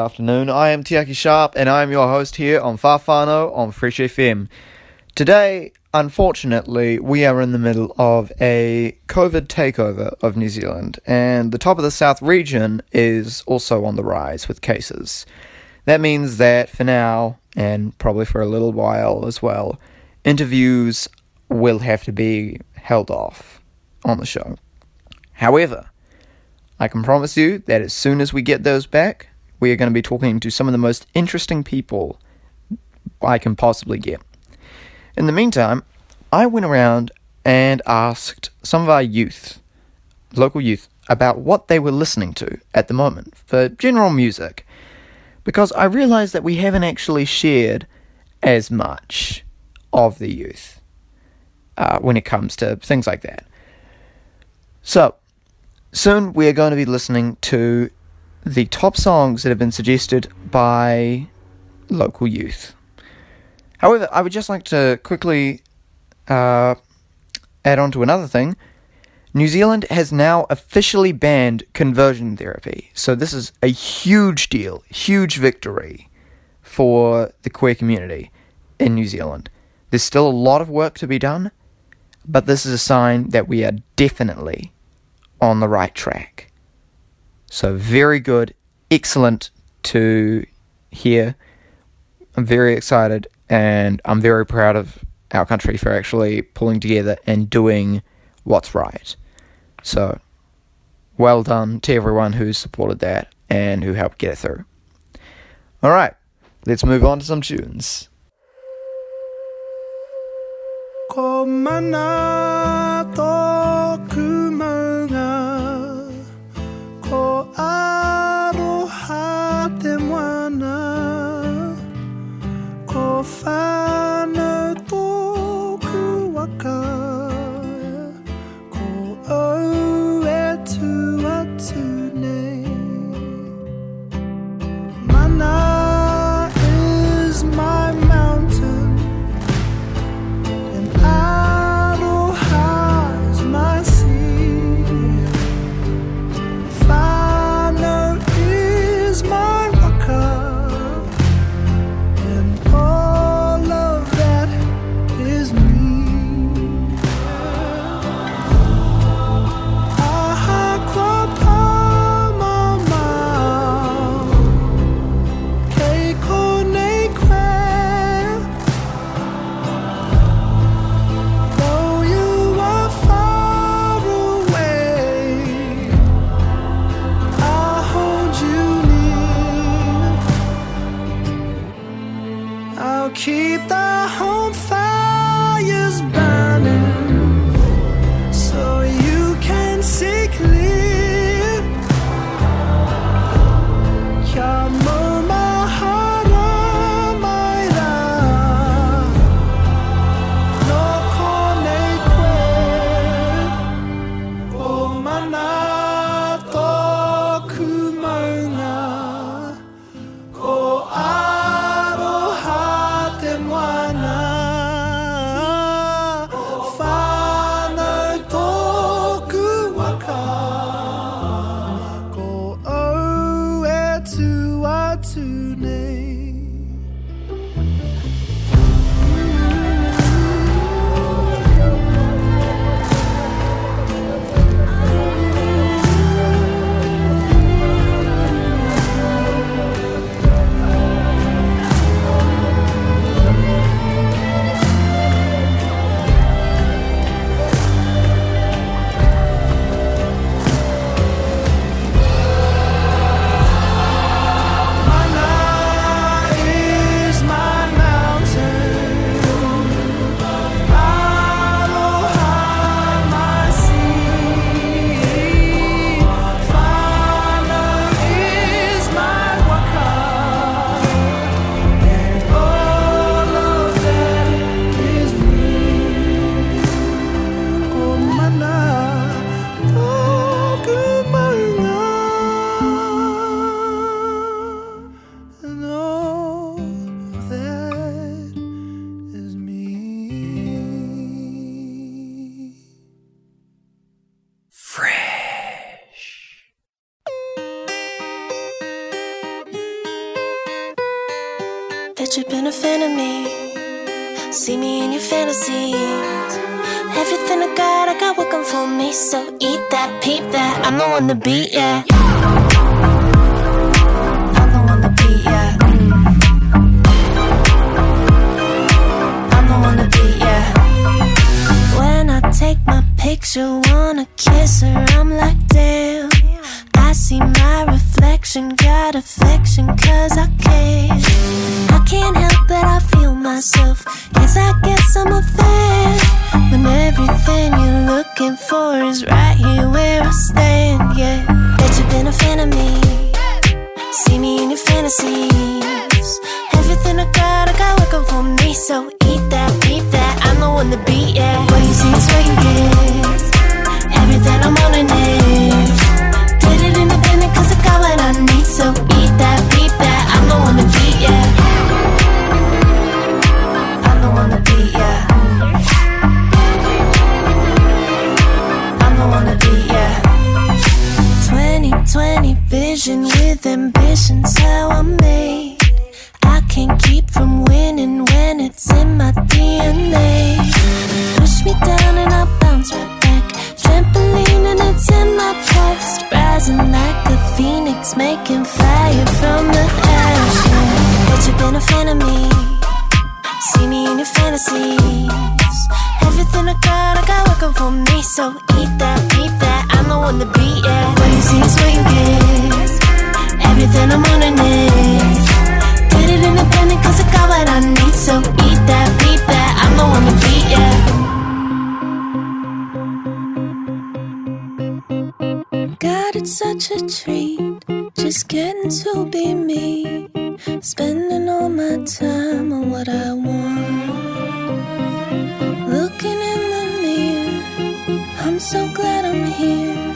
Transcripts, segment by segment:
Afternoon. I am Tiaki Sharp and I am your host here on Wha Whanau on Fresh FM. Today, unfortunately, we are in the middle of a COVID takeover of New Zealand, and the top of the South region is also on the rise with cases. That means that for now, and probably for a little while as well, interviews will have to be held off on the show. However, I can promise you that as soon as we get those back, we are going to be talking to some of the most interesting people I can possibly get. In the meantime, I went around and asked some of our youth, local youth, about what they were listening to at the moment for general music, because I realized that we haven't actually shared as much of the youth uh, when it comes to things like that. So, soon we are going to be listening to the top songs that have been suggested by local youth. However, I would just like to quickly uh, add on to another thing. New Zealand has now officially banned conversion therapy. So, this is a huge deal, huge victory for the queer community in New Zealand. There's still a lot of work to be done, but this is a sign that we are definitely on the right track. So, very good, excellent to hear. I'm very excited and I'm very proud of our country for actually pulling together and doing what's right. So, well done to everyone who supported that and who helped get it through. All right, let's move on to some tunes. Ko mana Ko Yes, I guess I'm a fan. When everything you're looking for is right here where I stand, yeah. Bet you've been a fan of me. See me in your fantasies. Everything I got, I got working for me. So eat that, beat that. I'm the one to beat, yeah. What you see is what you get. Everything I'm on in it. Did it independent cause I got what I need. So eat that, making fire from the ash. Yeah. But you've been a fan of me. See me in your fantasies. Everything I got, I got working for me. So eat that, eat that. I'm the one to beat, yeah. What you see is what you get. Everything I'm it. Did it I got what I need. So eat that, beat that. God, it's such a treat. Just getting to be me. Spending all my time on what I want. Looking in the mirror. I'm so glad I'm here.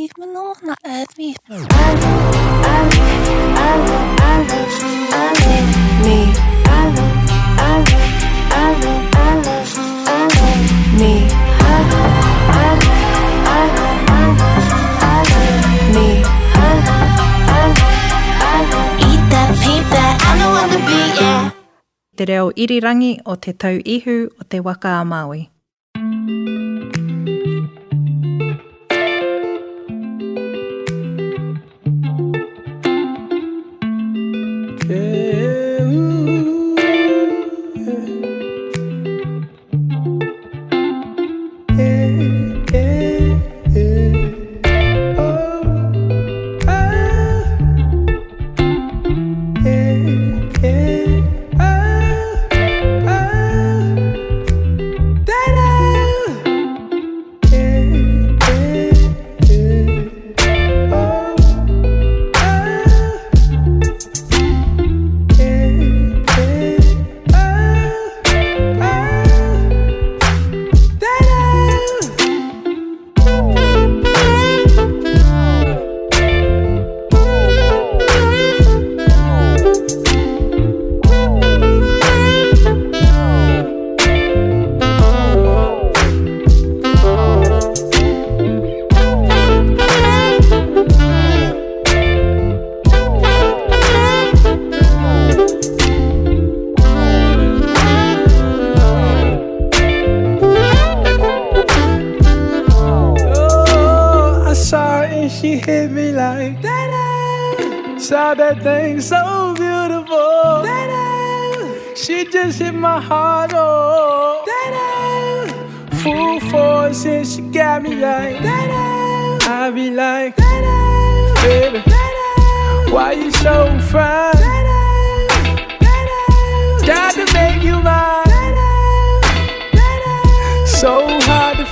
Even though I'm not at me. I love, I love, I love, I love, I love me. I love, I love, I love, I love, I love me. I love, I love, I love, I love, I love me. I love, I love, I love. Eat that, peep that. I'm the one to beat, yeah. Te reo irirangi o te tau ihu o te waka a Maui.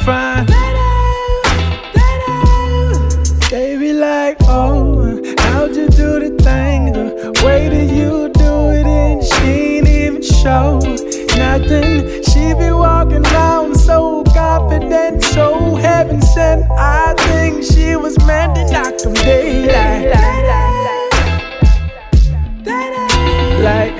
Find. They be like, oh, how'd you do the thing? The way that you do it, and she ain't even show nothing. She be walking around so confident, so heaven sent. I think she was meant to knock them daylight. Like,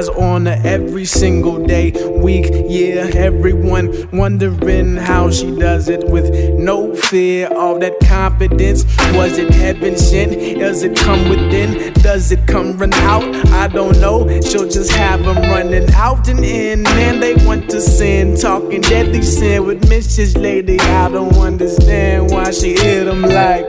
eyes on her every single day, week, year. Everyone wondering how she does it with no fear. All that confidence. Was it heaven sent? Does it come within? Does it come run out? I don't know. She'll just have them running out and in. Man, they want to sin, talking deadly sin with Mrs. Lady. I don't understand why she hit them like.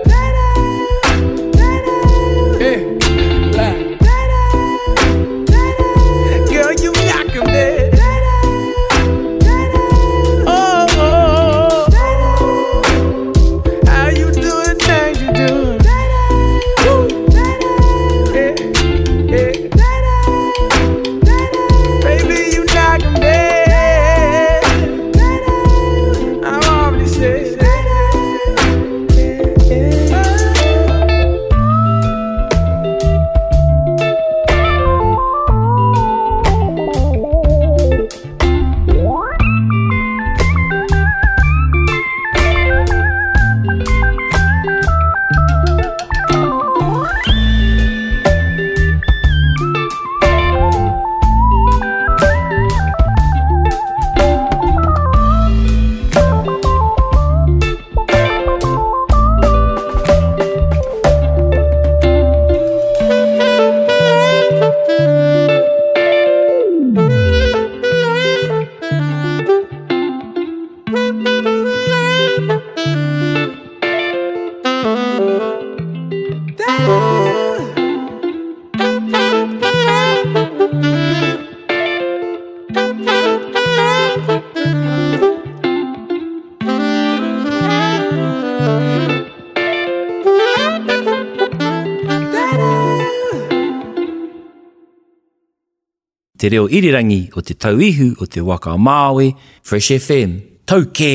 Te reo irirangi o te tauihu o te waka o Māui, Fresh FM. Tau kē!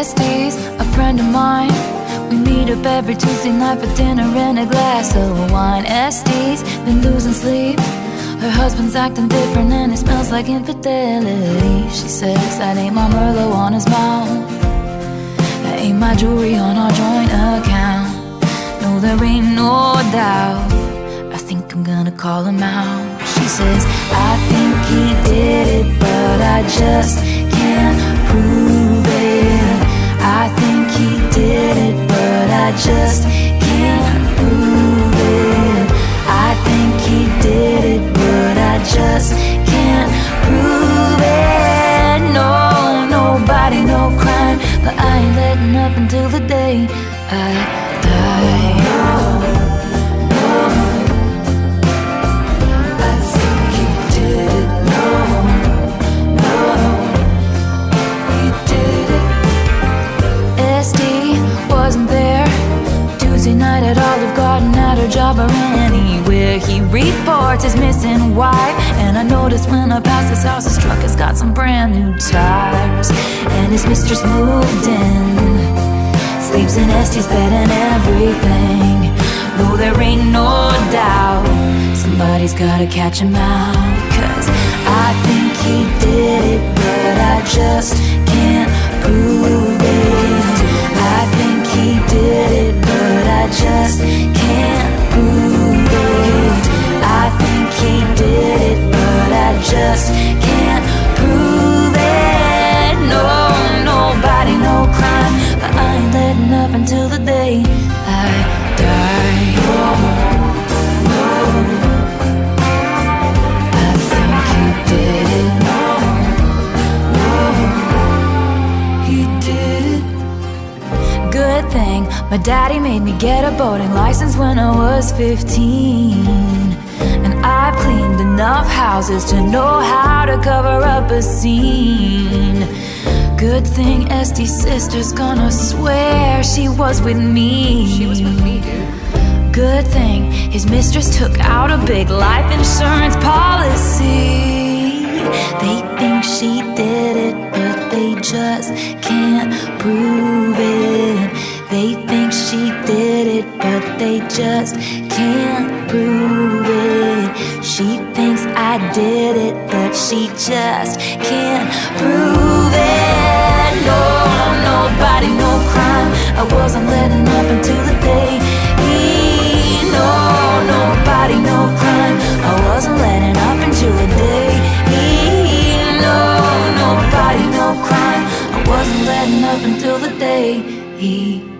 Estes, a friend of mine. We meet up every Tuesday night for dinner and a glass of wine. Estes been losing sleep. Her husband's acting different and it smells like infidelity. She says that ain't my Merlot on his mouth. That ain't my jewelry on our joint account. No, there ain't no doubt. I think I'm gonna call him out. She says, I think he did it, but I just can't prove did it, but I just can't prove it. I think he did it, but I just can't prove it. No, nobody, no crime, but I ain't letting up until the day I night at Olive Garden at her job or anywhere. He reports his missing wife, and I notice when I pass his house, his truck has got some brand new tires, and his mistress moved in. Sleeps in Estes bed and everything. No, there ain't no doubt. Somebody's gotta catch him out. Cause I think he did it, but I just can't prove it. Did it, but I just can't prove it. I think he did it, but I just can't prove it. No, nobody, no crime. But I ain't letting up until the day I die. My daddy made me get a boating license when I was 15. And I've cleaned enough houses to know how to cover up a scene. Good thing Este's sister's gonna swear she was with me. She was with me, dude. Good thing his mistress took out a big life insurance policy. They think she did it, but they just can't prove it. They think she did it, but they just can't prove it. She thinks I did it, but she just can't prove it. No, nobody, no crime. I wasn't letting up until the day. He, no, nobody, no crime. I wasn't letting up until the day. He, no, nobody, no crime. I wasn't letting up until the day he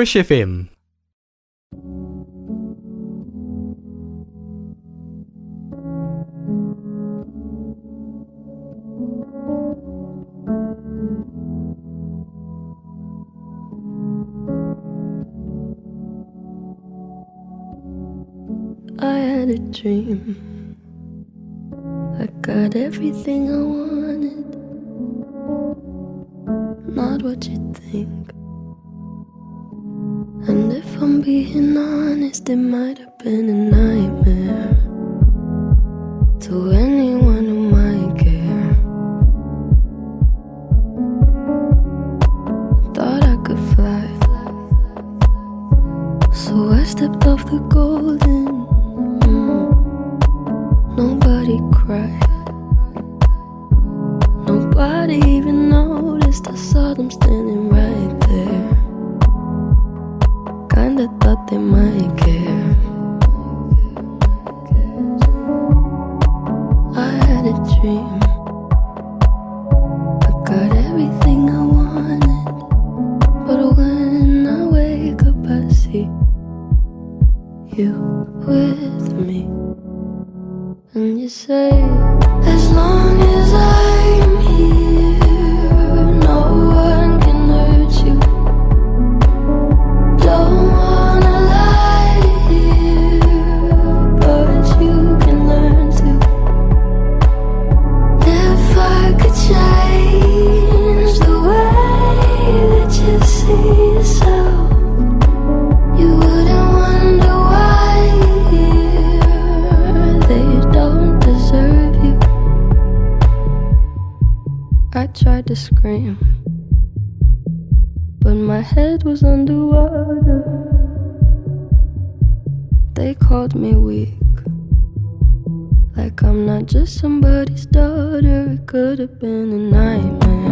Fresh FM. I had a dream. I got everything I wanted. Not what you think. Being honest, it might have been a nightmare. like I'm not just somebody's daughter. It could have been a nightmare.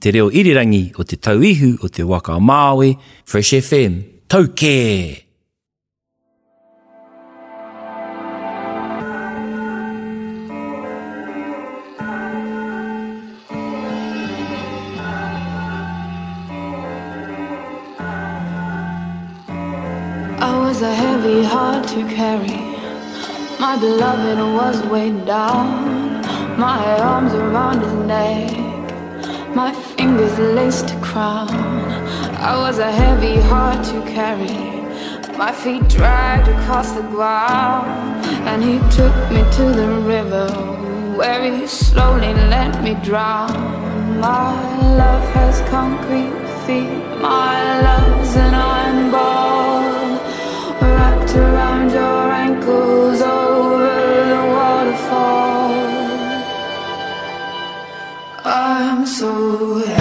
Te reo irirangi o te tau ihu o te waka Māori, Fresh FM, tauke! To carry my beloved was weighed down, my arms around his neck. My fingers laced a crown. I was a heavy heart to carry. My feet dragged across the ground. And he took me to the river Where he slowly let me drown. My love has concrete feet. My love's an iron ball so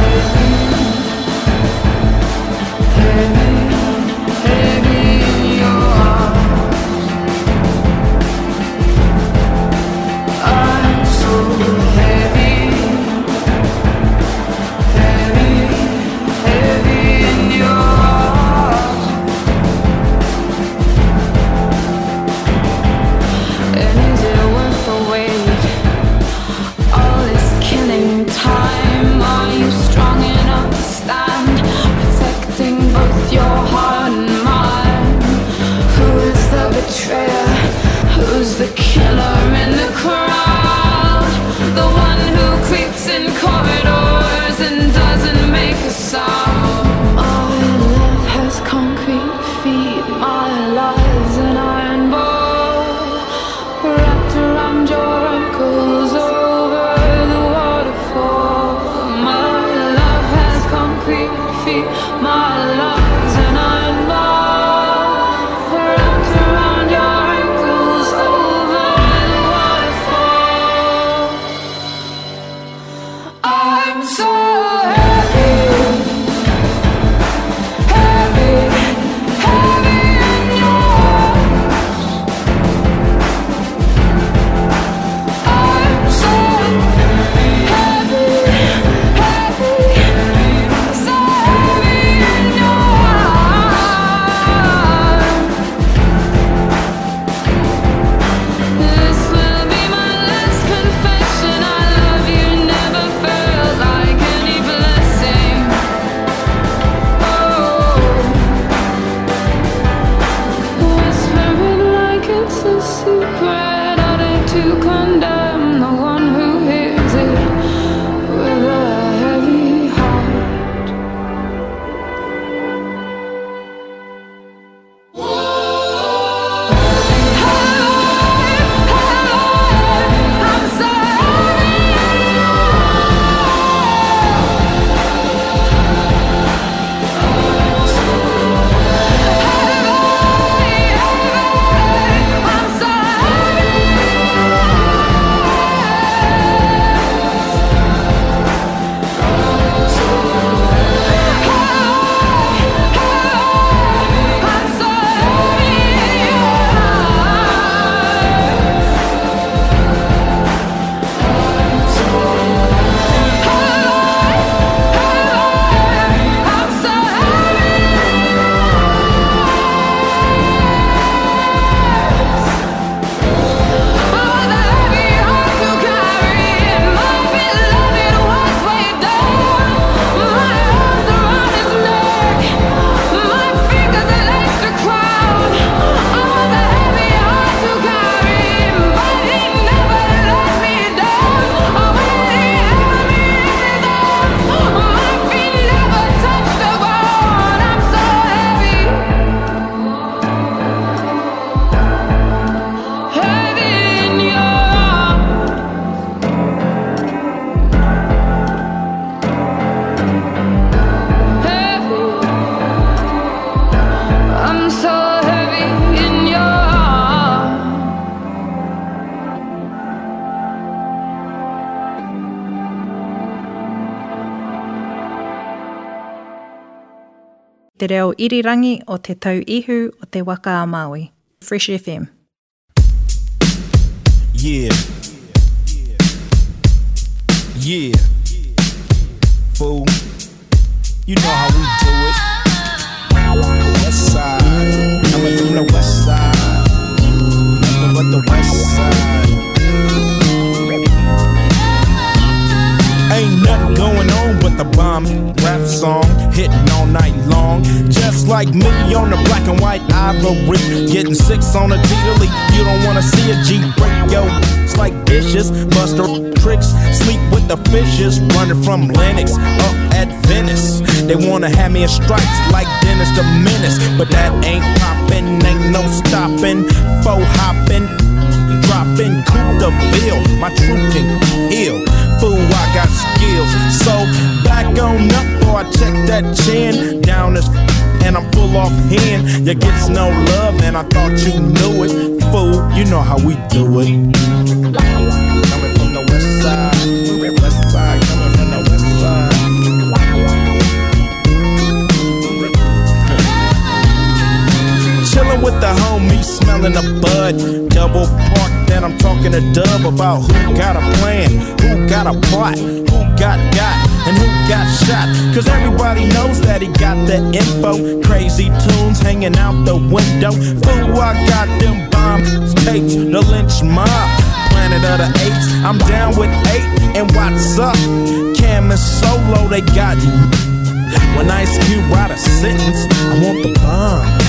irirangi o te tau ihu o te waka a Māui. Fresh FM. Yeah. Yeah. Fool. You know like me on the black and white ivory, getting six on a T-Delete. You don't wanna see a G break yo. It's like dishes, buster tricks, sleep with the fishes, running from Lennox up at Venice. They wanna have me in stripes like Dennis the Menace, but that ain't poppin', ain't no stopping, faux hoppin', droppin' coup de ville. My truth can heal. Fool, I got skills. So back on up, or I check that chin down this. And I'm full off hand. You gets no love, and I thought you knew it. Fool, you know how we do it. Coming from the west side, west side, coming from the west side. Chillin' with the homies, smelling a bud. Double park, then I'm talking to Dub about who got a plan, who got a plot, got got, and who got shot. Cause everybody knows that he got the info. Crazy tunes hanging out the window. Fool, I got them bomb tapes, the Lench Mob. Planet of the apes, I'm down with eight, and what's up? Kam and Solo, they got you. when Ice Cube write a sentence, I want the bomb.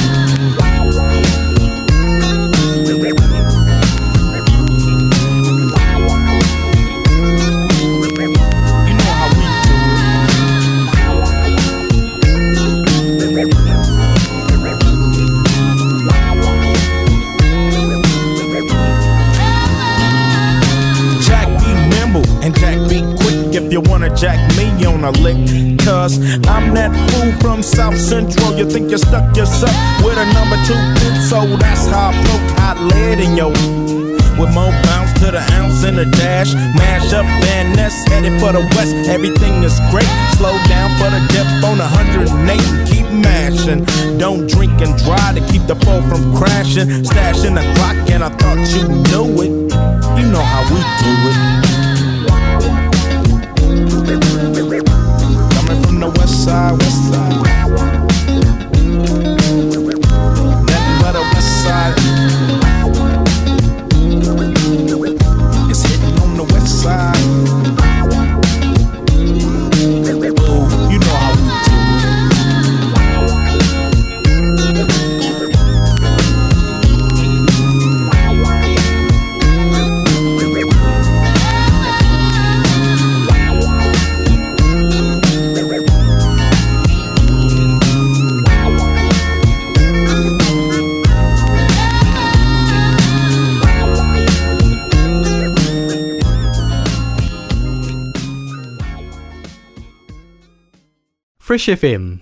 Lick. Cause I'm that fool from South Central. You think you stuck yourself with a number two pin, so that's how I poke hot lead in your. With more bounce to the ounce and the dash. Mash up Van Ness, headed for the west. Everything is great. Slow down for the dip on 108. Keep mashing. Don't drink and drive to keep the foe from crashing. Stashing the clock, and I thought you knew it. You know how we do it. Side, west side. Fresh FM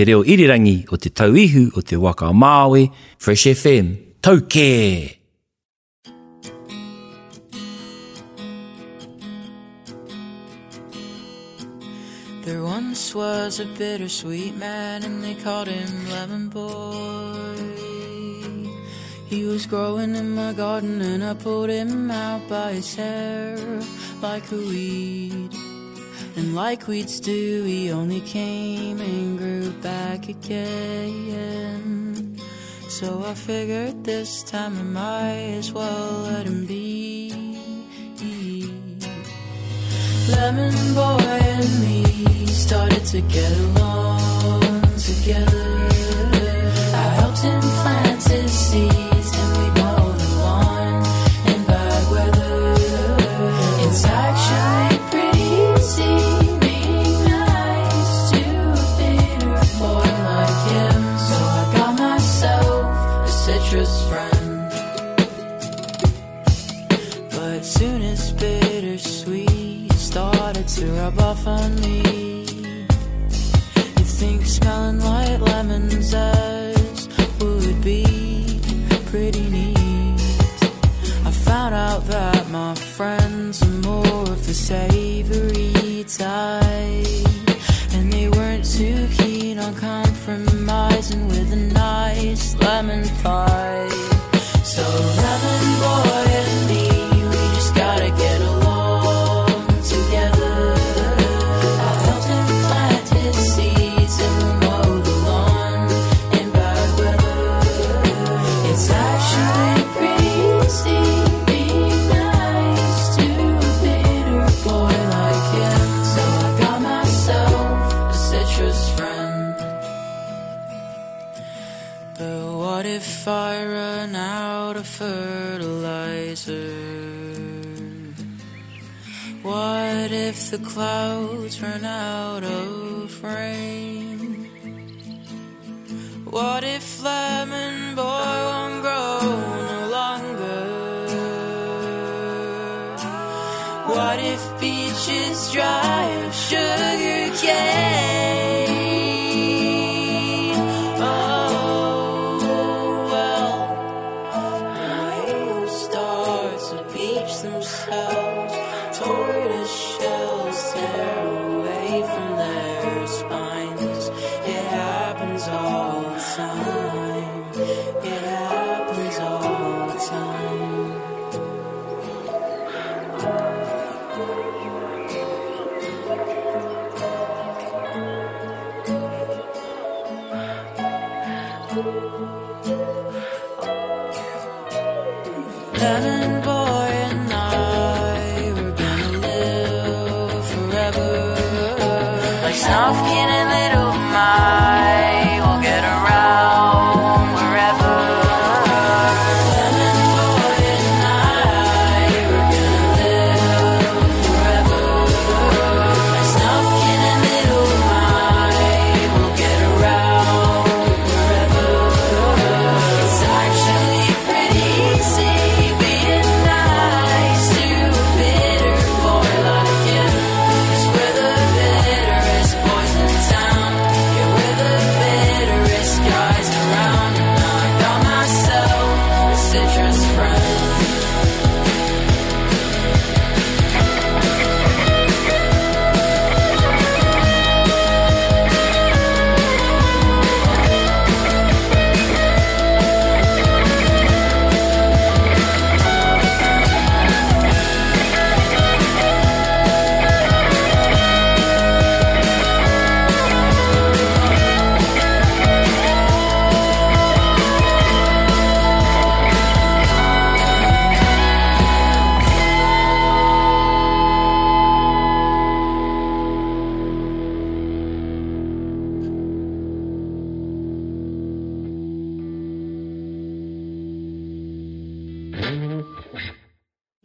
Te reo irirangi o te tauihu o te waka o Māui, Fresh FM, tauke! There once was a bittersweet man, and they called him Lemon Boy. He was growing in my garden, and I pulled him out by his hair like a weed. And like weeds do, he only came and grew back again. So I figured this time I might as well let him be. Lemon boy and me started to get along together. I helped him plant his seeds and we mowed the lawn in bad weather. It's rub off on me, you think smelling like lemon zest would be pretty neat. I found out that my friends are more of the savory type, and they weren't too keen on compromising with a nice lemon pie. The clouds run out of rain? What if lemon boy won't grow no longer? What if beaches dry of sugar cane?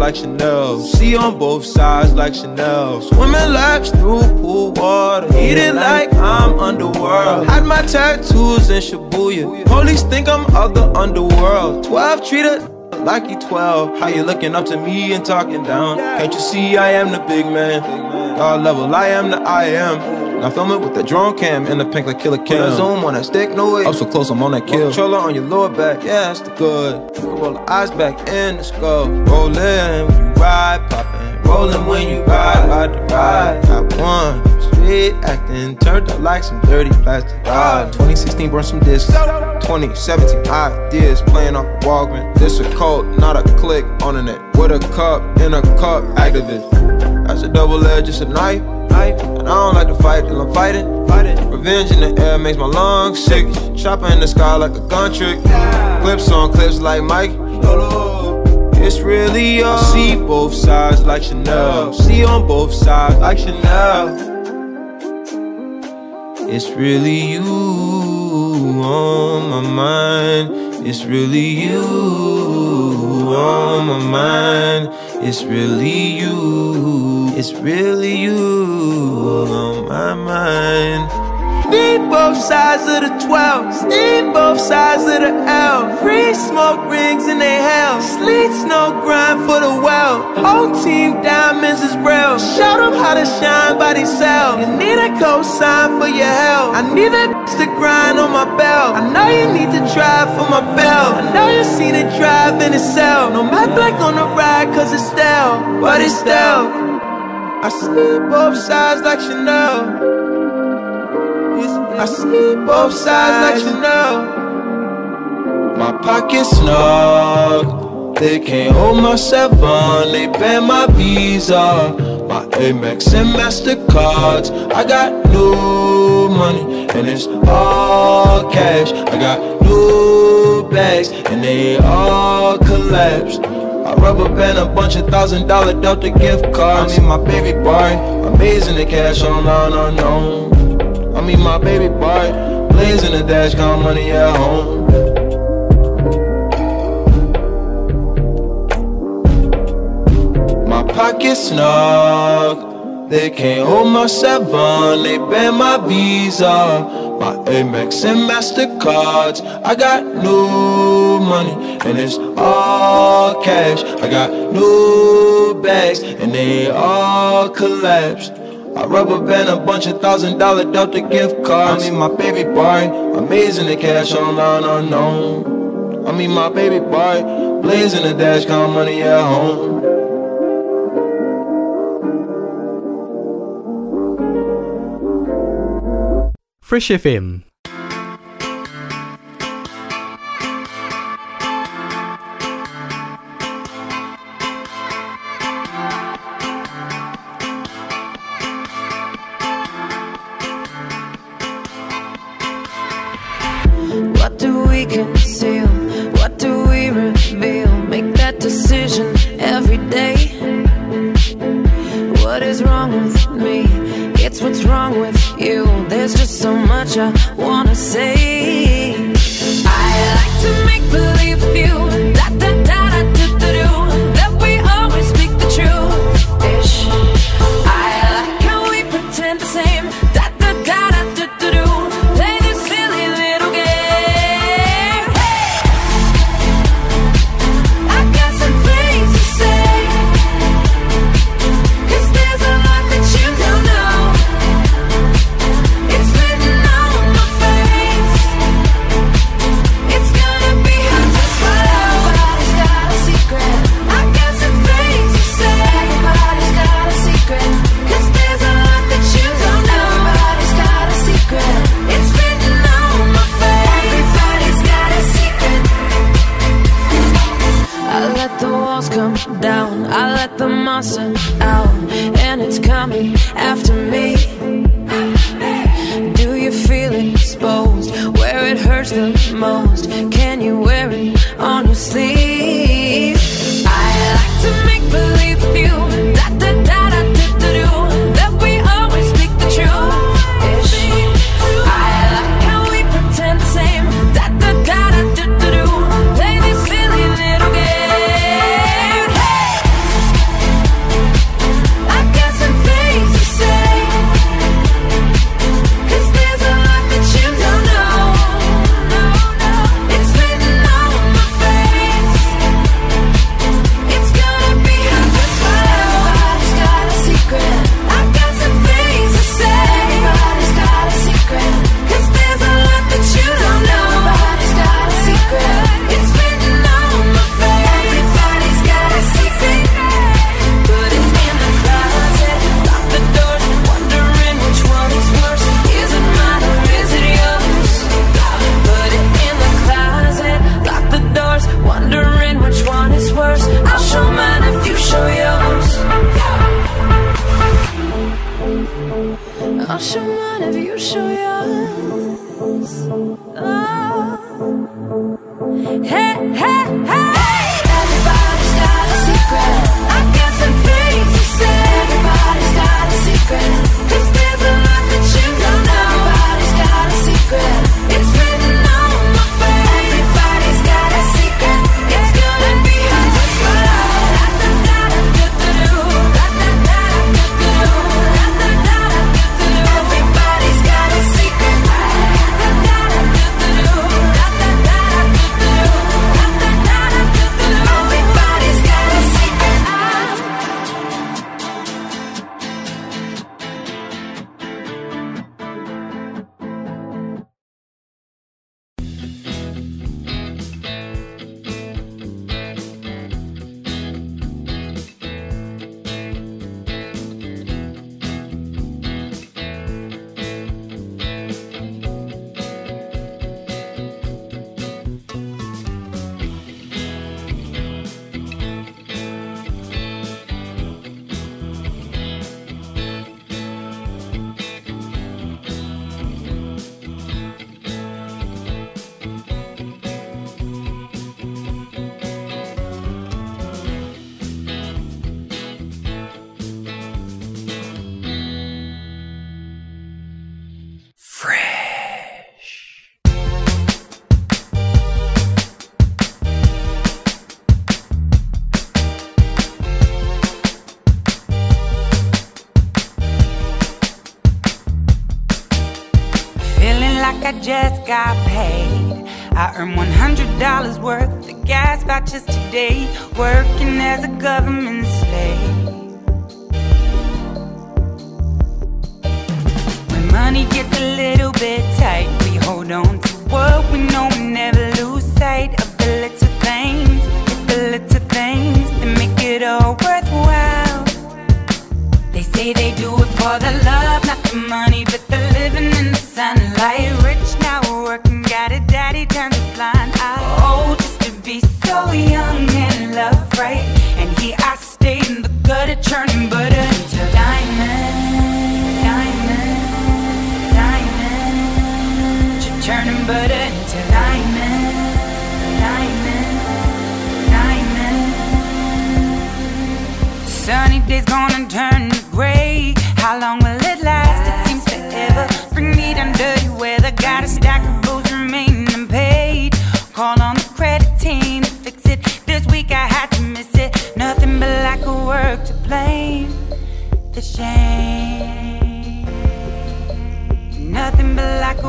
Like Chanel, see on both sides like Chanel. Swimming laps through pool water, eating like I'm underworld. Had my tattoos in Shibuya, police think I'm of the underworld. Twelve treated like he 12. How you looking up to me and talking down? Can't you see I am the big man? God level, I am the I am. Now film it with the drone cam and the pink like killer cam. I Zoom on that stick, no way. Up so close, I'm on that kill. Controller on your lower back, yeah, that's the good. You roll the eyes back in the skull. Rollin' when you ride, poppin'. Rollin' when you ride, ride the ride. Got one. Street acting, turned up like some dirty plastic. Ah, 2016 burned some discs. 2017 ideas playing off a Walgreens. This a cult, not a click on the net. With a cup in a cup, activist. That's a double edge, it's a knife. And I don't like to fight till I'm fighting. fighting. Revenge in the air makes my lungs sick. Chopper in the sky like a gun trick. Clips on clips like Mike. It's really you. I see both sides like Chanel. See on both sides like Chanel. It's really you on my mind. It's really you on my mind. It's really you. It's really you on my mind. Need both sides of the 12. Need both sides of the L. Free smoke rings in they hell. Sleet snow grind for the well. Whole team diamonds is real. Show them how to shine by themselves. You need a cosign for your help. I need that to grind on my belt. I know you need to drive for my belt. I know you seen it drive in itself. No matte black on the ride, cause it's stale. But it's stale. I see both sides like Chanel. I see both sides like Chanel. My pockets snug. They can't hold my seven. They ban my visa. My Amex and Mastercards. I got new money and it's all cash. I got new bags and they all collapsed. I rubber band a bunch of thousand dollar Delta gift cards. I mean my baby boy, amazing the cash online unknown. I mean my baby boy, blazing the dash, count money at home. My pockets snug, they can't hold my seven, they ban my visa. My Amex and Mastercards, I got new money and it's all cash. I got new bags and they all collapsed. I rubber band a bunch of thousand dollar Delta gift cards. I mean my baby boy, amazing the cash online unknown. I mean my baby boy, blazing the dash, count money at home. Fresh FM.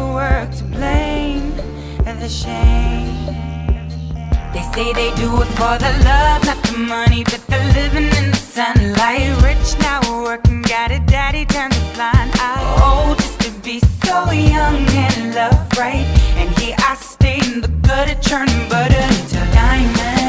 overwork to blame and the shame. They say they do it for the love, not the money, but they're living in the sunlight. Rich now, working, got a daddy, turned a blind eye. Oh, just to be so young and love right. And here I stay in the gutter, churning butter into diamonds.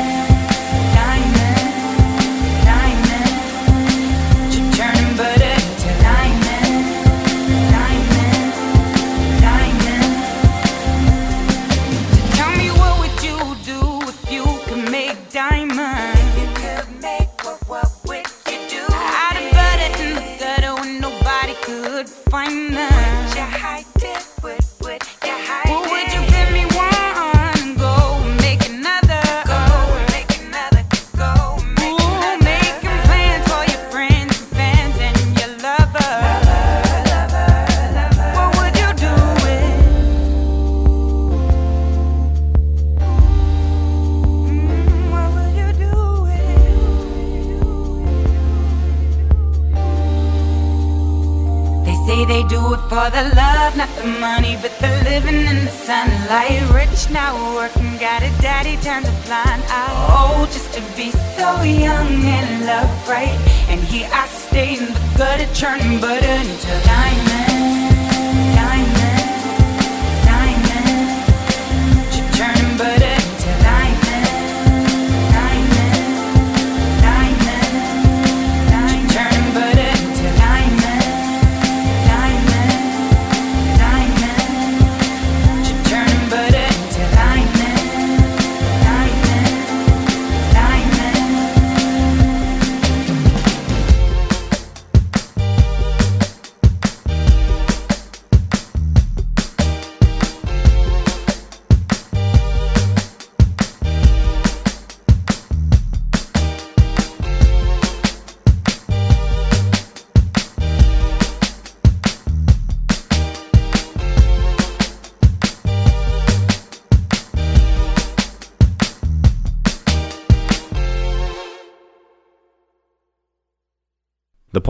the money, but they're living in the sunlight. Rich now, working, got a daddy, time to blind eye. Oh, just to be so young and love right. And here I stay in the gutter, churning butter into diamonds.